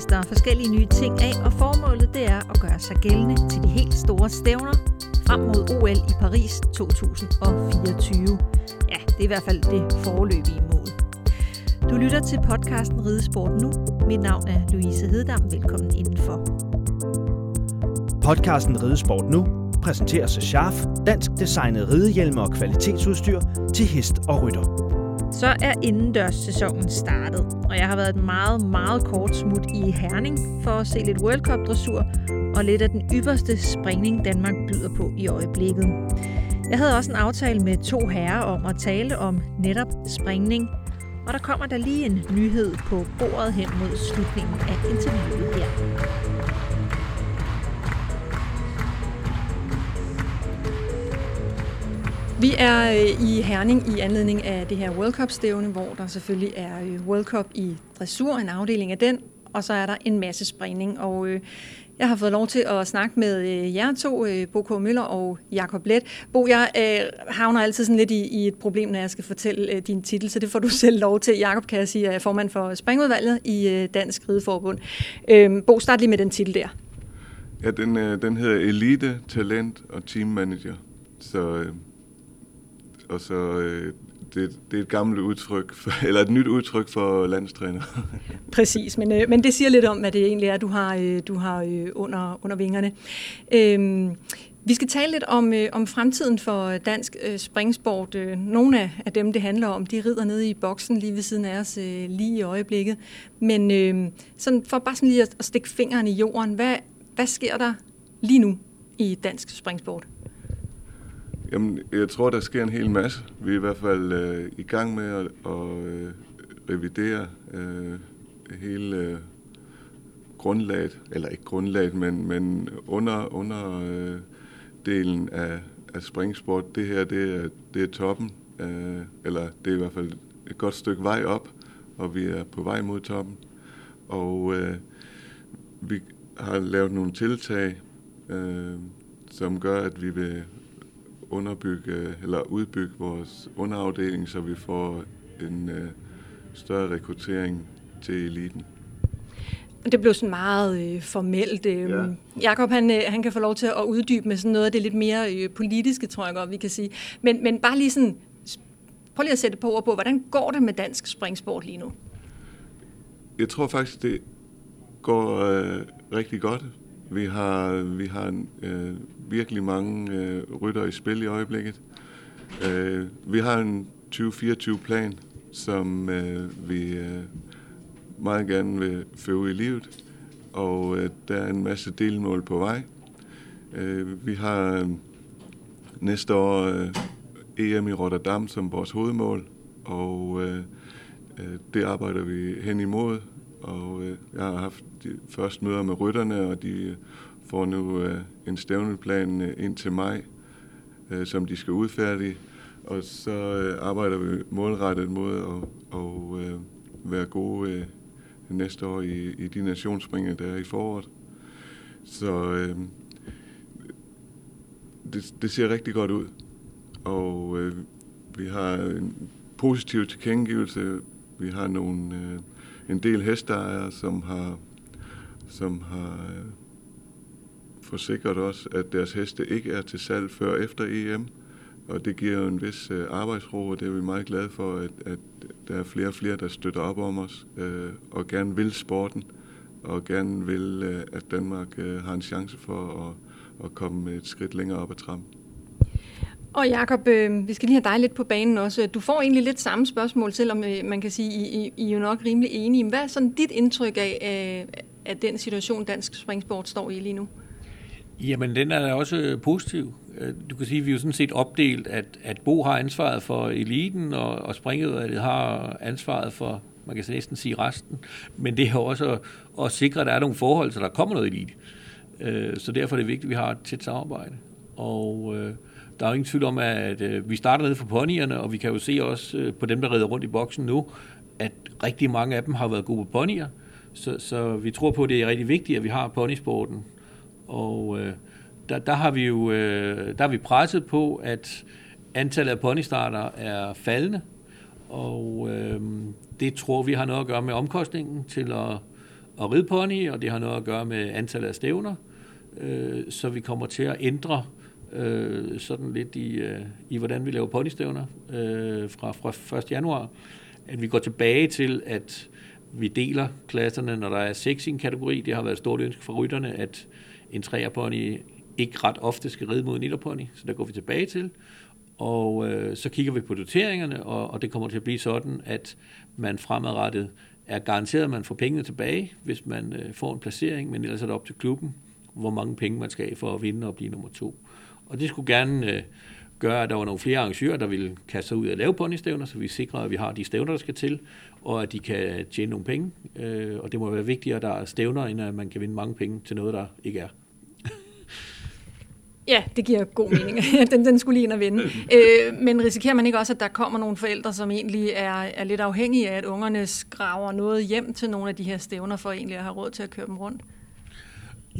tester forskellige nye ting af, og formålet det er at gøre sig gældende til de helt store stævner frem mod OL i Paris 2024. Ja, det er i hvert fald det foreløbige mål. Du lytter til podcasten Ridesport Nu. Mit navn er Louise Heddam. Velkommen indenfor. Podcasten Ridesport Nu præsenteres af Scharf, dansk designet ridehjelme og kvalitetsudstyr til hest og rytter. Så er indendørssæsonen startet, og jeg har været et meget, meget kort smut i Herning for at se lidt World Cup dressur og lidt af den ypperste springning Danmark byder på i øjeblikket. Jeg havde også en aftale med to herrer om at tale om netop springning, og der kommer der lige en nyhed på bordet hen mod slutningen af interviewet her. Vi er øh, i Herning i anledning af det her World Cup-stævne, hvor der selvfølgelig er øh, World Cup i dressur, en afdeling af den, og så er der en masse springning. Og øh, jeg har fået lov til at snakke med øh, jer to, Bo K. Møller og Jakob Let. Bo, jeg øh, havner altid sådan lidt i, i et problem, når jeg skal fortælle øh, din titel, så det får du selv lov til. Jakob kan jeg sige, er formand for springudvalget i øh, Dansk Rideforbund. Øh, Bo, start lige med den titel der. Ja, den, øh, den hedder Elite, Talent og Team Manager. Så øh, og så øh, det, det er et gammelt udtryk, for, eller et nyt udtryk for landstræner. Præcis, men, øh, men det siger lidt om, hvad det egentlig er, du har, øh, du har øh, under, under vingerne. Øhm, vi skal tale lidt om, øh, om fremtiden for dansk øh, springsport. Øh, nogle af, af dem, det handler om, de rider nede i boksen lige ved siden af os øh, lige i øjeblikket. Men øh, sådan, for bare sådan lige at, at stikke fingeren i jorden, hvad, hvad sker der lige nu i dansk springsport? Jamen, jeg tror, der sker en hel masse. Vi er i hvert fald øh, i gang med at, at øh, revidere øh, hele øh, grundlaget, eller ikke grundlaget, men, men under, under øh, delen af, af springsport. Det her, det er, det er toppen, øh, eller det er i hvert fald et godt stykke vej op, og vi er på vej mod toppen. Og øh, vi har lavet nogle tiltag, øh, som gør, at vi vil underbygge eller udbygge vores underafdeling, så vi får en øh, større rekruttering til eliten. Det blev sådan meget øh, formelt. Øh. Ja. Jakob han, øh, han kan få lov til at uddybe med sådan noget af det lidt mere øh, politiske, tror jeg godt, vi kan sige. Men, men bare lige sådan, prøv lige at sætte på ord på, hvordan går det med dansk springsport lige nu? Jeg tror faktisk, det går øh, rigtig godt. Vi har, vi har øh, virkelig mange øh, rytter i spil i øjeblikket. Øh, vi har en 2024-plan, som øh, vi øh, meget gerne vil føre i livet, og øh, der er en masse delmål på vej. Øh, vi har øh, næste år øh, EM i Rotterdam som vores hovedmål, og øh, øh, det arbejder vi hen imod. Og øh, jeg har haft de første møder med rytterne, og de øh, får nu øh, en stævneplan øh, ind til maj, øh, som de skal udfærdige. Og så øh, arbejder vi målrettet mod at, at øh, være gode øh, næste år i, i de nationsspringer, der er i foråret. Så øh, det, det ser rigtig godt ud. Og øh, vi har en positiv tilkendegivelse. Vi har nogle, øh, en del hesteejere, som har, som har øh, forsikret os, at deres heste ikke er til salg før efter EM. Og det giver jo en vis øh, arbejdsro, og det er vi meget glade for, at, at der er flere og flere, der støtter op om os øh, og gerne vil sporten, og gerne vil, øh, at Danmark øh, har en chance for at, at komme et skridt længere op ad trappen. Og Jakob, øh, vi skal lige have dig lidt på banen også. Du får egentlig lidt samme spørgsmål, selvom øh, man kan sige, I, I, I er jo nok rimelig enige. Hvad er sådan dit indtryk af, af, af den situation, dansk springsport står i lige nu? Jamen, den er da også øh, positiv. Øh, du kan sige, at vi er jo sådan set opdelt, at, at Bo har ansvaret for eliten, og, og springudvalget har ansvaret for, man kan næsten sige resten. Men det er også at, at sikre, at der er nogle forhold, så der kommer noget elite. Så derfor er det vigtigt, at vi har et tæt samarbejde. Og øh, der er ingen tvivl om, at øh, vi starter nede for ponyerne, og vi kan jo se også øh, på dem, der redder rundt i boksen nu, at rigtig mange af dem har været gode på ponyer. Så, så vi tror på, at det er rigtig vigtigt, at vi har ponysporten og øh, der, der har vi jo øh, der har vi presset på, at antallet af ponystarter er faldende, Og øh, det tror vi har noget at gøre med omkostningen til at, at ride pony, og det har noget at gøre med antallet af stævner. Øh, så vi kommer til at ændre øh, øh, sådan lidt i, øh, i, hvordan vi laver ponystævner øh, fra, fra 1. januar. At vi går tilbage til, at vi deler klasserne, når der er seks i en kategori. Det har været et stort ønske fra rytterne, at en træerpony ikke ret ofte skal ride mod en etterpony, så der går vi tilbage til. Og øh, så kigger vi på doteringerne, og, og det kommer til at blive sådan, at man fremadrettet er garanteret, at man får pengene tilbage, hvis man øh, får en placering, men ellers er det op til klubben, hvor mange penge man skal have for at vinde og blive nummer to. Og det skulle gerne øh, gøre, at der var nogle flere arrangører, der ville kaste sig ud og lave ponystævner, så vi sikrer, at vi har de stævner, der skal til, og at de kan tjene nogle penge. Øh, og det må være vigtigere, at der er stævner, end at man kan vinde mange penge til noget, der ikke er. Ja, det giver god mening. den, den skulle lige ind og vinde. Øh, men risikerer man ikke også, at der kommer nogle forældre, som egentlig er, er lidt afhængige af, at ungerne skraver noget hjem til nogle af de her stævner, for egentlig at have råd til at køre dem rundt?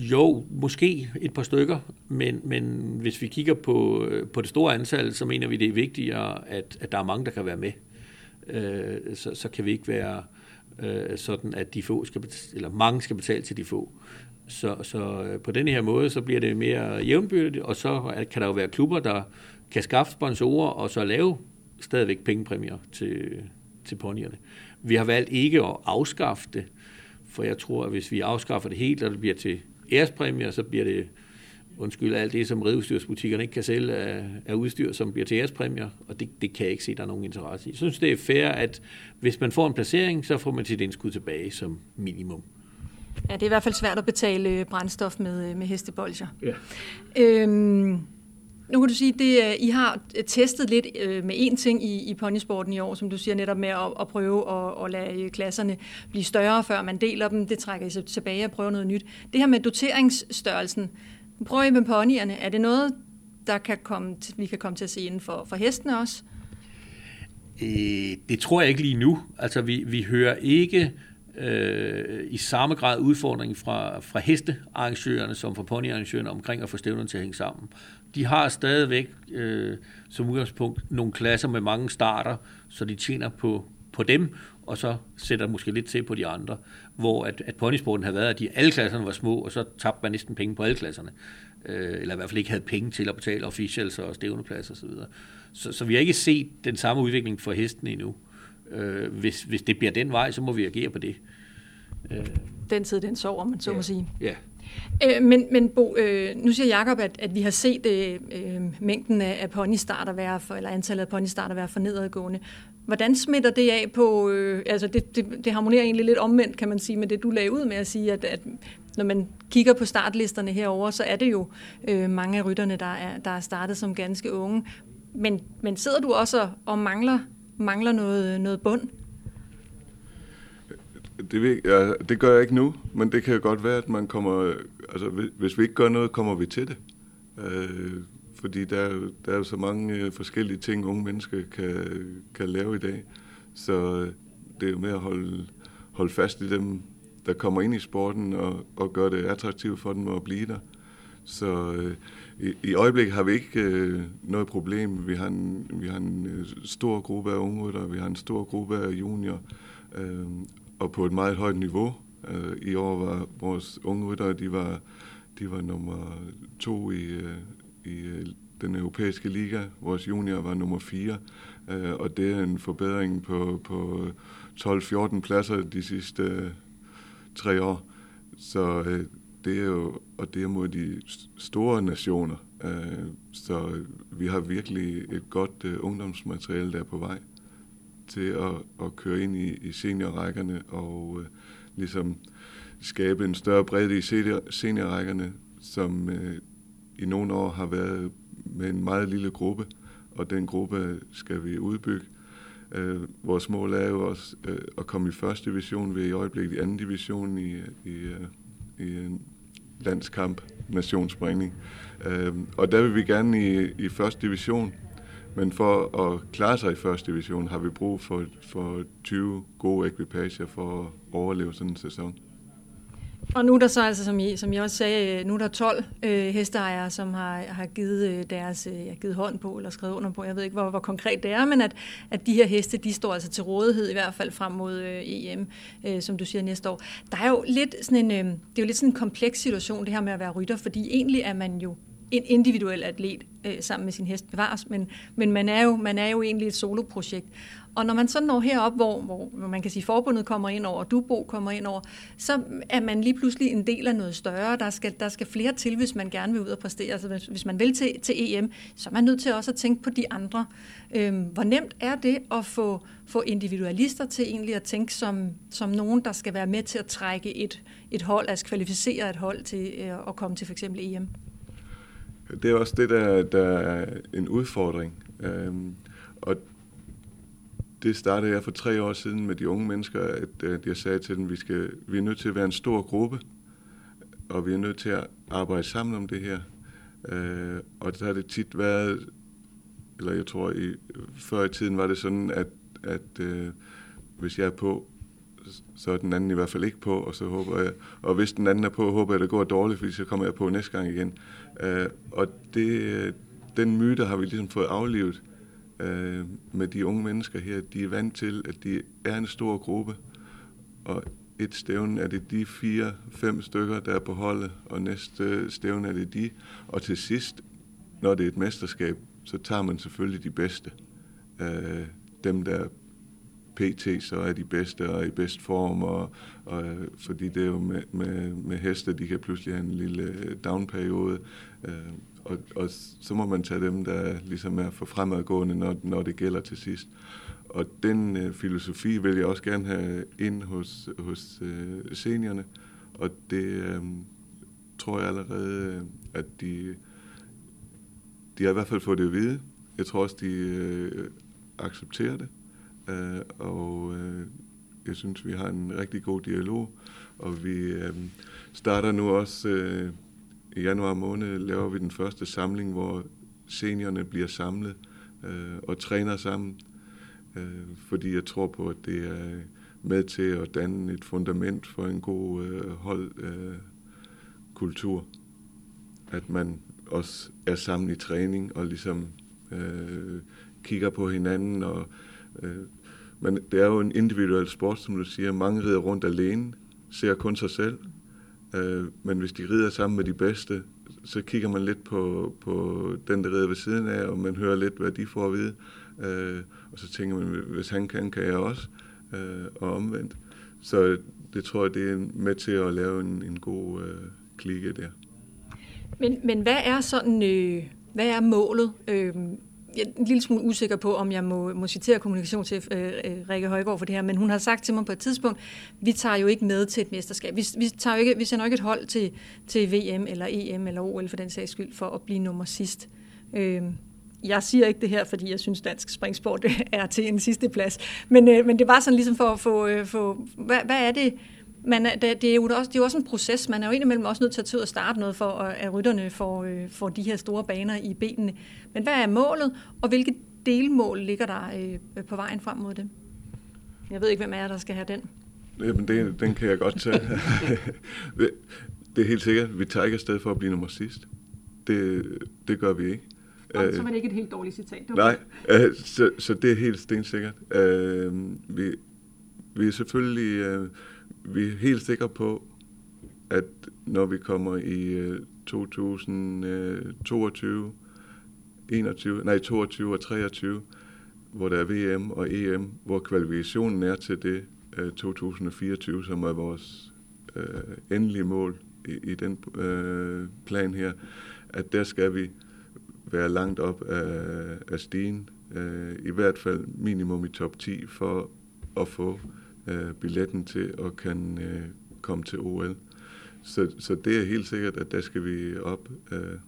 Jo, måske et par stykker, men, men hvis vi kigger på, øh, på det store antal, så mener vi, det er vigtigere, at, at der er mange, der kan være med. Øh, så, så kan vi ikke være øh, sådan, at de få skal betale, eller mange skal betale til de få. Så, så øh, på den her måde, så bliver det mere jævnbyrdigt, og så kan der jo være klubber, der kan skaffe sponsorer, og så lave stadigvæk pengepræmier til, til ponyerne. Vi har valgt ikke at afskaffe det, for jeg tror, at hvis vi afskaffer det helt, og det bliver til ærespræmier, så bliver det, undskyld, alt det, som redudstyrsbutikkerne ikke kan sælge af, af udstyr, som bliver til ærespræmier, og det, det kan jeg ikke se, der er nogen interesse i. Jeg synes, det er fair, at hvis man får en placering, så får man sit indskud tilbage som minimum. Ja, det er i hvert fald svært at betale brændstof med, med hestebolger. Ja. Øhm, nu kan du sige, at øh, I har øh, testet lidt øh, med én ting i, i ponysporten i år, som du siger netop med at, at prøve at, at lade klasserne blive større, før man deler dem. Det trækker I så tilbage og prøver noget nyt. Det her med doteringsstørrelsen, prøver I med ponyerne. Er det noget, der kan komme, vi kan komme til at se inden for, for hestene også? Øh, det tror jeg ikke lige nu. Altså, vi, vi hører ikke øh, i samme grad udfordring fra, fra hestearrangørerne som fra ponyarrangørerne omkring at få stævnerne til at hænge sammen. De har stadigvæk øh, som udgangspunkt nogle klasser med mange starter, så de tjener på, på dem, og så sætter måske lidt til på de andre. Hvor at, at ponysporten havde været, at de, alle klasserne var små, og så tabte man næsten penge på alle klasserne. Øh, eller i hvert fald ikke havde penge til at betale officials og stævnepladser osv. Så, så, så vi har ikke set den samme udvikling for hesten endnu. Øh, hvis, hvis det bliver den vej, så må vi agere på det. Øh. Den tid, den sover, man så ja. må sige. Ja. Øh, men, men Bo, øh, nu siger Jacob, at, at vi har set øh, øh, mængden af, af ponystarter være for, eller antallet af ponystarter være for nedadgående. Hvordan smitter det af på, øh, altså det, det, det harmonerer egentlig lidt omvendt, kan man sige, med det du lagde ud med at sige, at, at når man kigger på startlisterne herover, så er det jo øh, mange af rytterne, der er, der er startet som ganske unge. Men, men sidder du også og mangler mangler noget, noget bund? Det, ja, det gør jeg ikke nu, men det kan godt være, at man kommer... Altså, hvis vi ikke gør noget, kommer vi til det. Øh, fordi der, der er jo så mange øh, forskellige ting, unge mennesker kan, kan lave i dag. Så øh, det er jo med at holde, holde fast i dem, der kommer ind i sporten, og, og gøre det attraktivt for dem at blive der. Så øh, i, i øjeblikket har vi ikke øh, noget problem. Vi har en, vi har en øh, stor gruppe af unge vi har en stor gruppe af junior, øh, og på et meget højt niveau. Øh, I år var vores unge ryttere, de var, de var nummer to i, øh, i øh, den europæiske liga. Vores junior var nummer fire, øh, og det er en forbedring på, på 12-14 pladser de sidste øh, tre år. Så øh, det er jo, og det er mod de store nationer. Øh, så vi har virkelig et godt øh, ungdomsmateriale, der er på vej til at, at køre ind i, i seniorrækkerne og øh, ligesom skabe en større bredde i seniorrækkerne, som øh, i nogle år har været med en meget lille gruppe, og den gruppe skal vi udbygge. Øh, vores mål er jo også øh, at komme i første division, vi er i øjeblikket i anden division i, i i en landskamp, nationsspringning. Øh, og der vil vi gerne i, i første division, men for at klare sig i første division, har vi brug for, for 20 gode ekvipager for at overleve sådan en sæson. Og nu er der så altså, som I, som I også sagde, øh, nu er der 12 øh, hesteejere, som har, har givet øh, deres øh, givet hånd på eller skrevet under på. Jeg ved ikke, hvor, hvor konkret det er, men at, at de her heste, de står altså til rådighed i hvert fald frem mod øh, EM, øh, som du siger næste år. Der er jo lidt sådan en, øh, det er jo lidt sådan en kompleks situation, det her med at være rytter, fordi egentlig er man jo en individuel atlet øh, sammen med sin hest bevares, men, men man, er jo, man er jo egentlig et soloprojekt. Og når man så når herop, hvor, hvor man kan sige, forbundet kommer ind over, og Dubo kommer ind over, så er man lige pludselig en del af noget større. Der skal, der skal flere til, hvis man gerne vil ud og præstere. Altså hvis, hvis man vil til, til EM, så er man nødt til også at tænke på de andre. Øhm, hvor nemt er det at få, få individualister til egentlig at tænke som, som nogen, der skal være med til at trække et, et hold, altså kvalificere et hold til øh, at komme til for eksempel EM? Det er også det, der, der er en udfordring. Øhm, og det startede jeg for tre år siden med de unge mennesker, at, at jeg sagde til dem, at vi, skal, vi er nødt til at være en stor gruppe, og vi er nødt til at arbejde sammen om det her. Øh, og der har det tit været, eller jeg tror, i, før i tiden var det sådan, at, at øh, hvis jeg er på, så er den anden i hvert fald ikke på, og så håber jeg, og hvis den anden er på, håber jeg, at det går dårligt, fordi så kommer jeg på næste gang igen. Øh, og det, øh, den myte har vi ligesom fået aflevet øh, med de unge mennesker her. De er vant til, at de er en stor gruppe, og et stævne er det de fire, fem stykker, der er på holdet, og næste stævne er det de. Og til sidst, når det er et mesterskab, så tager man selvfølgelig de bedste. Øh, dem, der PT så er de bedste og i bedst form, og, og, fordi det er jo med, med, med heste, de kan pludselig have en lille øh, downperiode, øh, og, og så må man tage dem, der ligesom er for fremadgående, når, når det gælder til sidst. Og den øh, filosofi vil jeg også gerne have ind hos, hos øh, seniorerne, og det øh, tror jeg allerede, at de, de har i hvert fald fået det at vide. Jeg tror også, de øh, accepterer det. Øh, og øh, jeg synes, vi har en rigtig god dialog, og vi øh, starter nu også øh, i januar måned, laver vi den første samling, hvor seniorerne bliver samlet øh, og træner sammen, øh, fordi jeg tror på, at det er med til at danne et fundament for en god øh, holdkultur. Øh, at man også er sammen i træning og ligesom øh, kigger på hinanden og øh, Øh, men det er jo en individuel sport, som du siger. Mange rider rundt alene, ser kun sig selv. Øh, men hvis de rider sammen med de bedste, så kigger man lidt på, på den, der rider ved siden af, og man hører lidt, hvad de får at vide. Øh, og så tænker man, hvis han kan, kan jeg også. Øh, og omvendt. Så det tror jeg, det er med til at lave en, en god øh, klikke der. Men, men hvad er sådan, øh, hvad er målet? Øh, jeg er en lille smule usikker på, om jeg må, må citere kommunikationschef øh, øh, Rikke Højgaard for det her, men hun har sagt til mig på et tidspunkt, vi tager jo ikke med til et mesterskab. Vi, vi, tager jo ikke, vi sender jo ikke et hold til, til VM eller EM eller OL for den sags skyld for at blive nummer sidst. Øh, jeg siger ikke det her, fordi jeg synes, dansk springsport er til en sidste plads. Men, øh, men det var sådan ligesom for at få, øh, få hvad, hvad er det, man, det, det, er jo også, det er jo også en proces. Man er jo indimellem også nødt til at tage ud og starte noget, for at rytterne får, øh, får de her store baner i benene. Men hvad er målet, og hvilke delmål ligger der øh, på vejen frem mod det? Jeg ved ikke, hvem er der skal have den. Jamen, det, den kan jeg godt tage. det er helt sikkert, vi tager ikke afsted for at blive nummer sidst. Det, det gør vi ikke. Nå, så var det ikke et helt dårligt citat. Okay. Nej, øh, så, så det er helt stensikkert. Øh, vi, vi er selvfølgelig... Øh, vi er helt sikre på, at når vi kommer i øh, 2022, 21, øh, nej 22 og 23, hvor der er VM og EM, hvor kvalifikationen er til det øh, 2024, som er vores øh, endelige mål i, i den øh, plan her, at der skal vi være langt op af, af stigen, øh, i hvert fald minimum i top 10 for at få øh, billetten til at kan øh, komme til OL. Så, så det er helt sikkert, at der skal vi op, øh,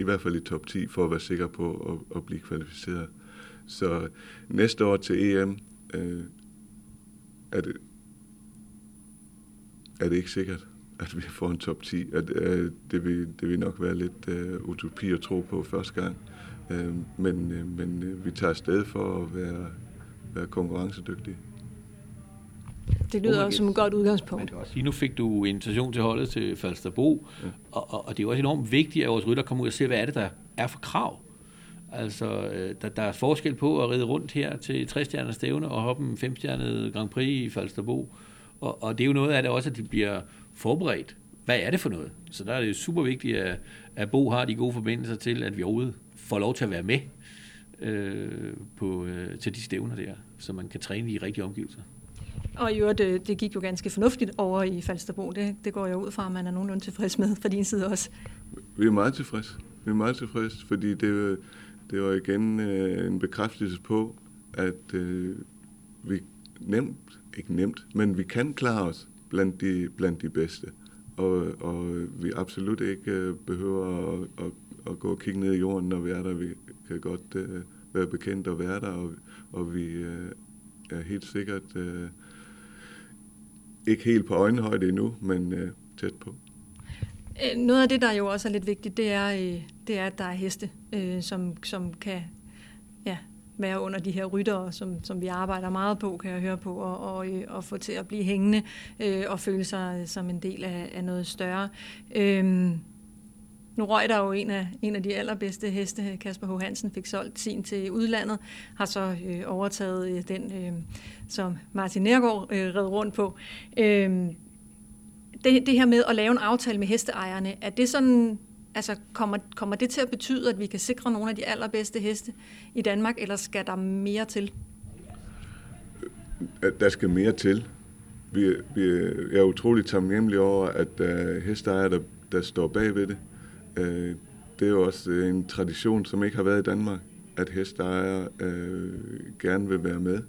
i hvert fald i top 10, for at være sikker på at, at blive kvalificeret. Så næste år til EM øh, er, det, er det ikke sikkert, at vi får en top 10. At, øh, det, vil, det vil nok være lidt øh, utopi at tro på første gang. Øh, men øh, men øh, vi tager afsted for at være være konkurrencedygtige. det lyder også som et godt udgangspunkt. Sige, nu fik du invitation til holdet til Falsterbo, ja. og, og, og det er også enormt vigtigt, at vores rytter kommer ud og ser, hvad er det, der er for krav. Altså, øh, der, der er forskel på at ride rundt her til 60 stævne og hoppe en 5 Grand Prix i Falsterbo. Og, og det er jo noget af det også, at de bliver forberedt. Hvad er det for noget? Så der er det super vigtigt, at, at Bo har de gode forbindelser til, at vi overhovedet får lov til at være med øh, på, øh, til de stævner der, så man kan træne i rigtige omgivelser. Og i øvrigt, det, det gik jo ganske fornuftigt over i Falsterbo. Det, det går jeg ud fra, at man er nogenlunde tilfreds med fra din side også. Vi er meget tilfredse. Vi er meget tilfredse, fordi det, det var igen øh, en bekræftelse på, at øh, vi nemt, ikke nemt, men vi kan klare os blandt de, blandt de bedste. Og, og vi absolut ikke øh, behøver at, at, at gå og kigge ned i jorden, når vi er der. Vi kan godt øh, være bekendt og være der, og, og vi øh, er helt sikkert øh, ikke helt på øjenhøjde endnu, men øh, tæt på. Øh, noget af det, der jo også er lidt vigtigt, det er, øh, det er at der er heste, øh, som, som kan ja, være under de her ryttere, som, som vi arbejder meget på, kan jeg høre på, og, og, øh, og få til at blive hængende øh, og føle sig øh, som en del af, af noget større. Øh, nu røg der jo en af, en af de allerbedste heste, Kasper H. Hansen fik solgt sin til udlandet, har så øh, overtaget øh, den, øh, som Martin Nergård øh, red rundt på. Øh, det, det her med at lave en aftale med hesteejerne, er det sådan, altså kommer, kommer det til at betyde, at vi kan sikre nogle af de allerbedste heste i Danmark, eller skal der mere til? Øh, der skal mere til. Vi, vi er utroligt taknemmelig over, at uh, hesteejere, der, der står bag ved det, Øh, det er jo også øh, en tradition, som ikke har været i Danmark, at hesteejere øh, gerne vil være med.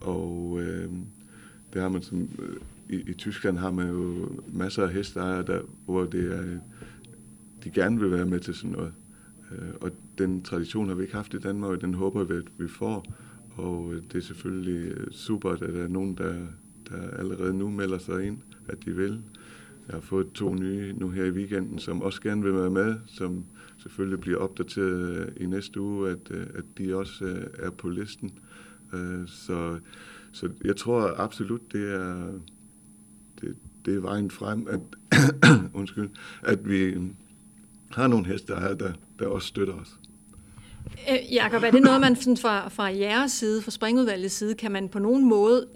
Og øh, det har man som øh, i, i Tyskland har man jo masser af hesteejere, der, hvor det er, de gerne vil være med til sådan noget. Øh, og den tradition har vi ikke haft i Danmark, og den håber vi, at vi får. Og øh, det er selvfølgelig super, at der er nogen, der, der allerede nu melder sig ind, at de vil. Jeg har fået to nye nu her i weekenden, som også gerne vil være med, som selvfølgelig bliver opdateret øh, i næste uge, at, øh, at de også øh, er på listen. Så, så jeg tror absolut, det er, det, det er vejen frem, at, undskyld, at vi har nogle heste, der, der, der også støtter os. Øh, Jakob, er det noget, man sådan fra, fra jeres side, fra springudvalgets side, kan man på nogen måde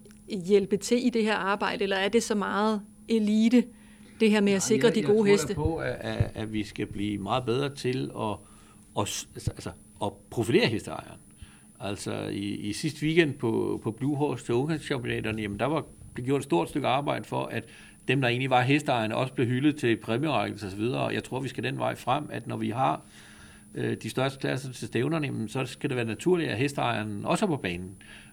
hjælpe til i det her arbejde, eller er det så meget elite, det her med at sikre jeg, de gode heste? Jeg tror på, at, at vi skal blive meget bedre til at, at, altså, at profilere hesteejeren. Altså i, i sidste weekend på, på Blue Horse til ungdomschampionaterne, jamen der var blev gjort et stort stykke arbejde for, at dem, der egentlig var hesteejerne, også blev hyldet til præmierækkelse osv., og jeg tror, vi skal den vej frem, at når vi har øh, de største klasser til stævnerne, jamen, så skal det være naturligt, at hesteejeren også er på banen.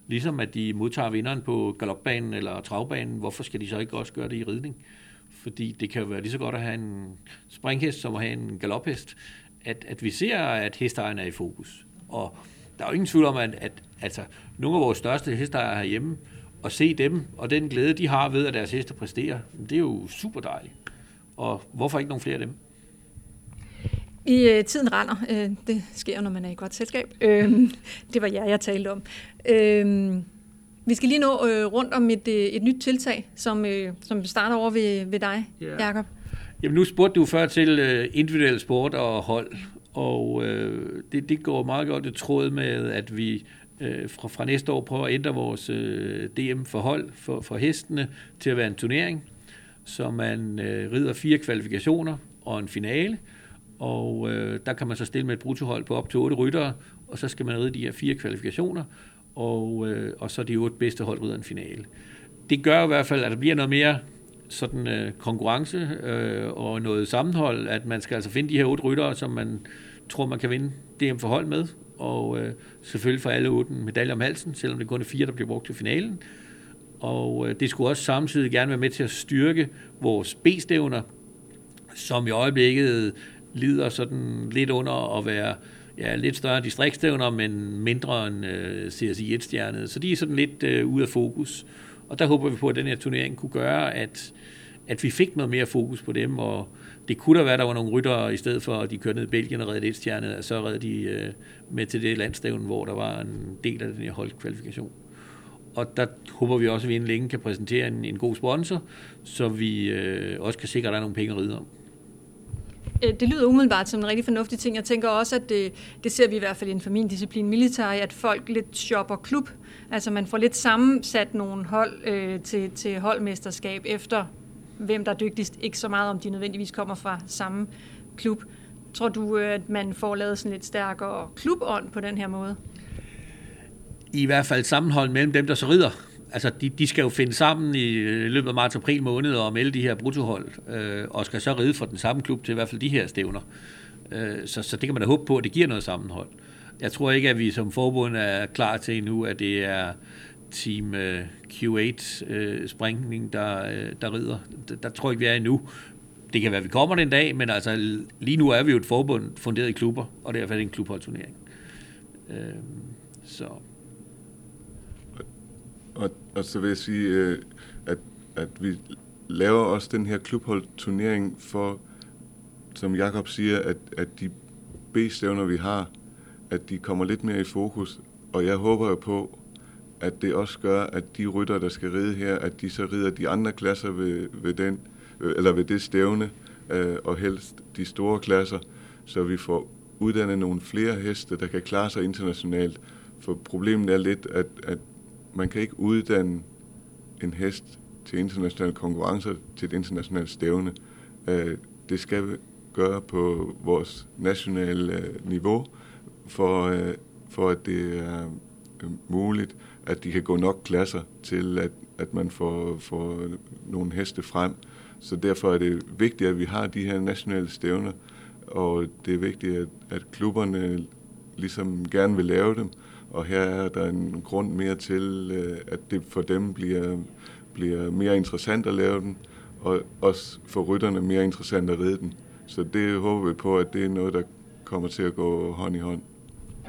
Ligesom at de modtager vinderen på galopbanen eller travbanen, hvorfor skal de så ikke også gøre det i ridning? Fordi det kan jo være lige så godt at have en springhest, som at have en galophest. At, at vi ser, at hesteejeren er i fokus. Og der er jo ingen tvivl om, at, at altså, nogle af vores største hesteejere herhjemme, at se dem, og den glæde, de har ved, at deres heste præsterer, det er jo super dejligt. Og hvorfor ikke nogle flere af dem? I øh, tiden render. Øh, det sker jo, når man er i godt selskab. Øh, det var jer, jeg talte om. Øh, vi skal lige nå øh, rundt om et, øh, et nyt tiltag, som, øh, som starter over ved, ved dig, yeah. Jacob. Jamen nu spurgte du før til øh, individuel sport og hold, og øh, det, det går meget godt i tråd med, at vi øh, fra, fra næste år prøve at ændre vores øh, DM-forhold for, for hestene til at være en turnering, så man øh, rider fire kvalifikationer og en finale, og øh, der kan man så stille med et bruttohold på op til otte ryttere, og så skal man ride de her fire kvalifikationer, og, øh, og så de otte bedste hold ud af en finale. Det gør i hvert fald, at der bliver noget mere sådan øh, konkurrence øh, og noget sammenhold, at man skal altså finde de her otte ryttere, som man tror, man kan vinde DM forhold med, og øh, selvfølgelig for alle otte en medalje om halsen, selvom det kun er fire, der bliver brugt til finalen. Og øh, det skulle også samtidig gerne være med til at styrke vores B-stævner, som i øjeblikket lider sådan lidt under at være ja, lidt større distriktstævner, men mindre end øh, CSI 1-stjernet. Så de er sådan lidt øh, ude af fokus. Og der håber vi på, at den her turnering kunne gøre, at, at vi fik noget mere fokus på dem, og det kunne da være, at der var nogle ryttere, i stedet for at de kørte ned i Belgien og redde et stjerne, så redde de øh, med til det landstævn, hvor der var en del af den her holdkvalifikation. og der håber vi også, at vi inden længe kan præsentere en, en god sponsor, så vi øh, også kan sikre, at der er nogle penge at ride om. Øh, det lyder umiddelbart som en rigtig fornuftig ting. Jeg tænker også, at det, det ser vi i hvert fald inden for min disciplin militær, at folk lidt shopper klub. Altså man får lidt sammensat nogle hold øh, til, til holdmesterskab efter, hvem der er dygtigst. Ikke så meget, om de nødvendigvis kommer fra samme klub. Tror du, øh, at man får lavet sådan lidt stærkere klubånd på den her måde? I hvert fald sammenhold mellem dem, der så rider altså de, de skal jo finde sammen i øh, løbet af marts april måned og melde de her bruttohold, øh, og skal så ride for den samme klub til i hvert fald de her stævner. Øh, så, så det kan man da håbe på, at det giver noget sammenhold. Jeg tror ikke, at vi som forbund er klar til endnu, at det er Team øh, Q8-springning, øh, der, øh, der rider. Der, der tror jeg ikke, vi er endnu. Det kan være, at vi kommer den dag, men altså lige nu er vi jo et forbund funderet i klubber, og det er en klubholdturnering. Øh, så og, og så vil jeg sige, øh, at, at vi laver også den her klubholdturnering for, som Jakob siger, at, at de B-stævner, vi har, at de kommer lidt mere i fokus. Og jeg håber jo på, at det også gør, at de rytter, der skal ride her, at de så rider de andre klasser ved, ved, den, øh, eller ved det stævne, øh, og helst de store klasser, så vi får uddannet nogle flere heste, der kan klare sig internationalt. For problemet er lidt, at, at man kan ikke uddanne en hest til internationale konkurrencer, til et internationalt stævne. Øh, det skal vi gøre på vores nationale øh, niveau, for, øh, for at det er øh, muligt, at de kan gå nok klasser til, at, at man får, får nogle heste frem. Så derfor er det vigtigt, at vi har de her nationale stævner, og det er vigtigt, at, at klubberne ligesom gerne vil lave dem, og her er der en grund mere til, øh, at det for dem bliver, bliver mere interessant at lave den, og også for rytterne mere interessant at ride den. Så det håber vi på, at det er noget, der kommer til at gå hånd i hånd.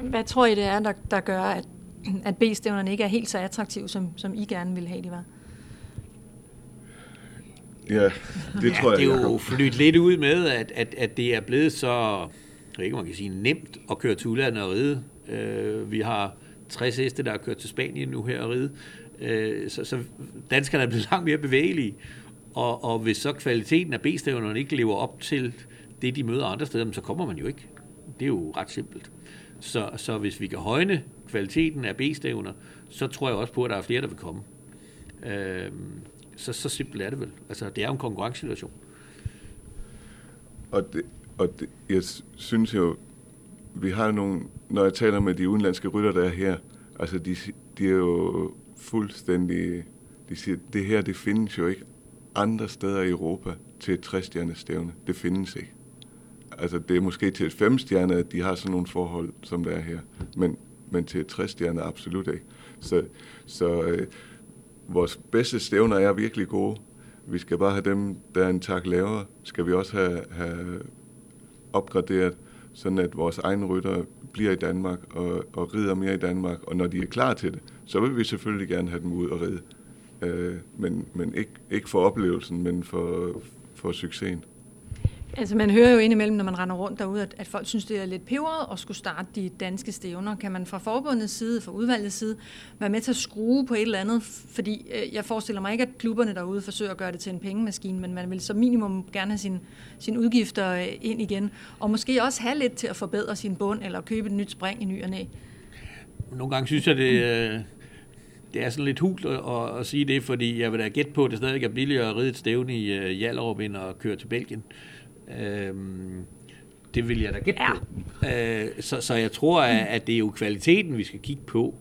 Hvad tror I, det er, der, der gør, at, at B-stævnerne ikke er helt så attraktive, som, som I gerne vil have, de var? Ja, det ja, tror jeg. Det er jo flyttet lidt ud med, at, at, at det er blevet så, jeg ved ikke, man kan sige, nemt at køre til udlandet og ride. Øh, vi har 60 heste, der har kørt til Spanien nu her og ride. Øh, så, så danskerne er blevet langt mere bevægelige. Og, og hvis så kvaliteten af B-stævnerne ikke lever op til det, de møder andre steder, så kommer man jo ikke. Det er jo ret simpelt. Så, så hvis vi kan højne kvaliteten af B-stævner, så tror jeg også på, at der er flere, der vil komme. Øh, så, så simpelt er det vel. Altså, det er jo en konkurrencesituation. Og, det, og det, jeg synes jo, vi har nogle, når jeg taler med de udenlandske rytter, der er her, altså de, de er jo fuldstændig, de siger, det her, det findes jo ikke andre steder i Europa til et træstjernes stævne. Det findes ikke. Altså det er måske til et femstjerne, at de har sådan nogle forhold, som der er her. Men, men til et træstjerne absolut ikke. Så, så øh, vores bedste stævner er virkelig gode. Vi skal bare have dem, der er en tak lavere, skal vi også have, have opgraderet sådan at vores egne rytter bliver i Danmark og, og rider mere i Danmark. Og når de er klar til det, så vil vi selvfølgelig gerne have dem ud og ride. Øh, men men ikke, ikke for oplevelsen, men for, for succesen. Altså man hører jo indimellem, når man render rundt derude, at, at folk synes, det er lidt peberet at skulle starte de danske stævner. Kan man fra forbundets side, fra udvalgets side, være med til at skrue på et eller andet? Fordi øh, jeg forestiller mig ikke, at klubberne derude forsøger at gøre det til en pengemaskine, men man vil som minimum gerne have sine sin udgifter øh, ind igen. Og måske også have lidt til at forbedre sin bund, eller købe et nyt spring i ny og næ. Nogle gange synes jeg, det, øh, det er sådan lidt hult at, at, at sige det, fordi jeg vil da gætte på, at det stadig er billigere at ride et stævne i uh, Hjallerup end at køre til Belgien. Øhm, det vil jeg da gætte ja. på. Øh, så, så jeg tror, at, at det er jo kvaliteten, vi skal kigge på.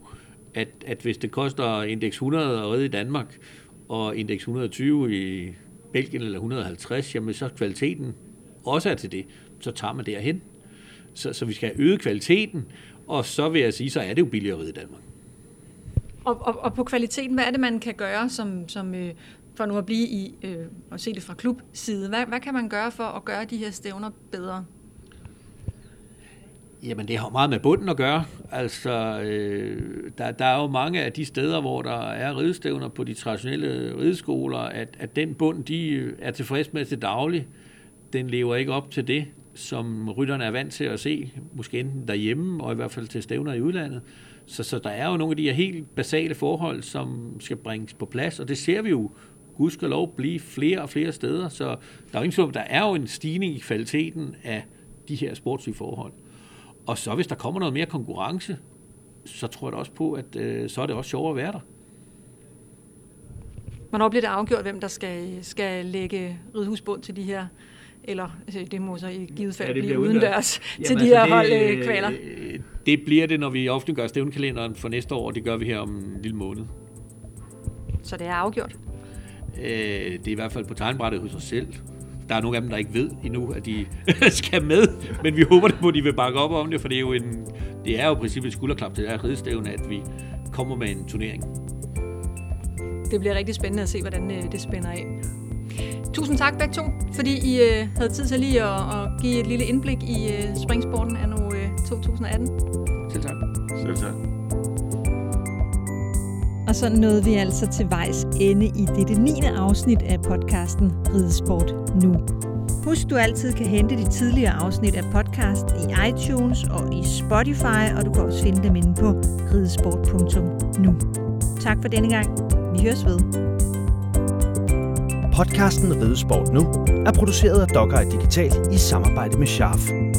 At, at hvis det koster indeks 100 at ride i Danmark, og indeks 120 i Belgien eller 150, jamen så kvaliteten også er til det, så tager man derhen. Så, så vi skal have øget kvaliteten, og så vil jeg sige, så er det jo billigere at ride i Danmark. Og, og, og på kvaliteten, hvad er det, man kan gøre som, som, øh, for nu at blive i øh, og se det fra klubside. Hvad, hvad kan man gøre for at gøre de her stævner bedre? Jamen, det har meget med bunden at gøre. Altså, øh, der, der er jo mange af de steder, hvor der er ridestævner på de traditionelle rideskoler, at, at den bund, de er tilfreds med til daglig, den lever ikke op til det. som rytterne er vant til at se, måske enten derhjemme, og i hvert fald til stævner i udlandet. Så, så der er jo nogle af de her helt basale forhold, som skal bringes på plads, og det ser vi jo gudskelov blive flere og flere steder, så der er jo ingen der er jo en stigning i kvaliteten af de her sportslige forhold. Og så hvis der kommer noget mere konkurrence, så tror jeg da også på, at øh, så er det også sjovere at være der. Hvornår bliver det afgjort, hvem der skal, skal lægge ridhusbund til de her eller altså, det må så i givet fald ja, blive udendørs Jamen, til de altså, her holdkvaler? Øh, det bliver det, når vi offentliggør stævnkalenderen for næste år, og det gør vi her om en lille måned. Så det er afgjort? Øh, det er i hvert fald på tegnbrættet hos os selv. Der er nogle af dem, der ikke ved endnu, at de skal med, men vi håber på, at de vil bakke op om det, for det er jo, en, det er jo i princippet et skulderklap til det her ridestævne, at vi kommer med en turnering. Det bliver rigtig spændende at se, hvordan øh, det spænder af. Tusind tak begge to, fordi I øh, havde tid til lige at, at give et lille indblik i øh, springsporten af nu øh, 2018. Selv tak. Selv tak. Og så nåede vi altså til vejs ende i dette 9. afsnit af podcasten Ridesport Nu. Husk, du altid kan hente de tidligere afsnit af podcast i iTunes og i Spotify, og du kan også finde dem inde på ridesport.nu. Tak for denne gang. Vi høres ved. Podcasten Ridesport Nu er produceret af Dogger Digital i samarbejde med Sharp.